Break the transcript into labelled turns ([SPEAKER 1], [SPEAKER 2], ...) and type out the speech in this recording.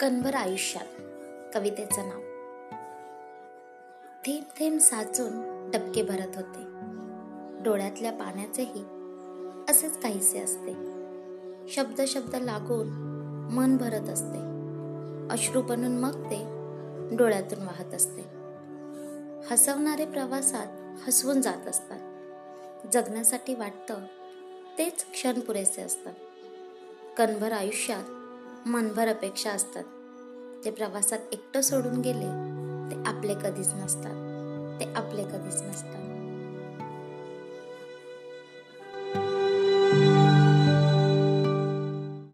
[SPEAKER 1] कणभर आयुष्यात. कवितेचं नाव. थेंब थेंब साचून डबके भरत होते. डोळ्यातल्या पाण्याचेही असेच काहीसे असते. शब्द शब्द लागून मन भरत असते. अश्रू बनून मग ते डोळ्यातून वाहत असते. हसवणारे प्रवासात हसवून जात असतात. जगण्यासाठी वाटतं तेच क्षण पुरेसे असतात. कणभर आयुष्यात मनभर अपेक्षा असतात. ते प्रवासात एकटं सोडून गेले ते आपले कधीच नसतात. ते आपले कधीच नसतात.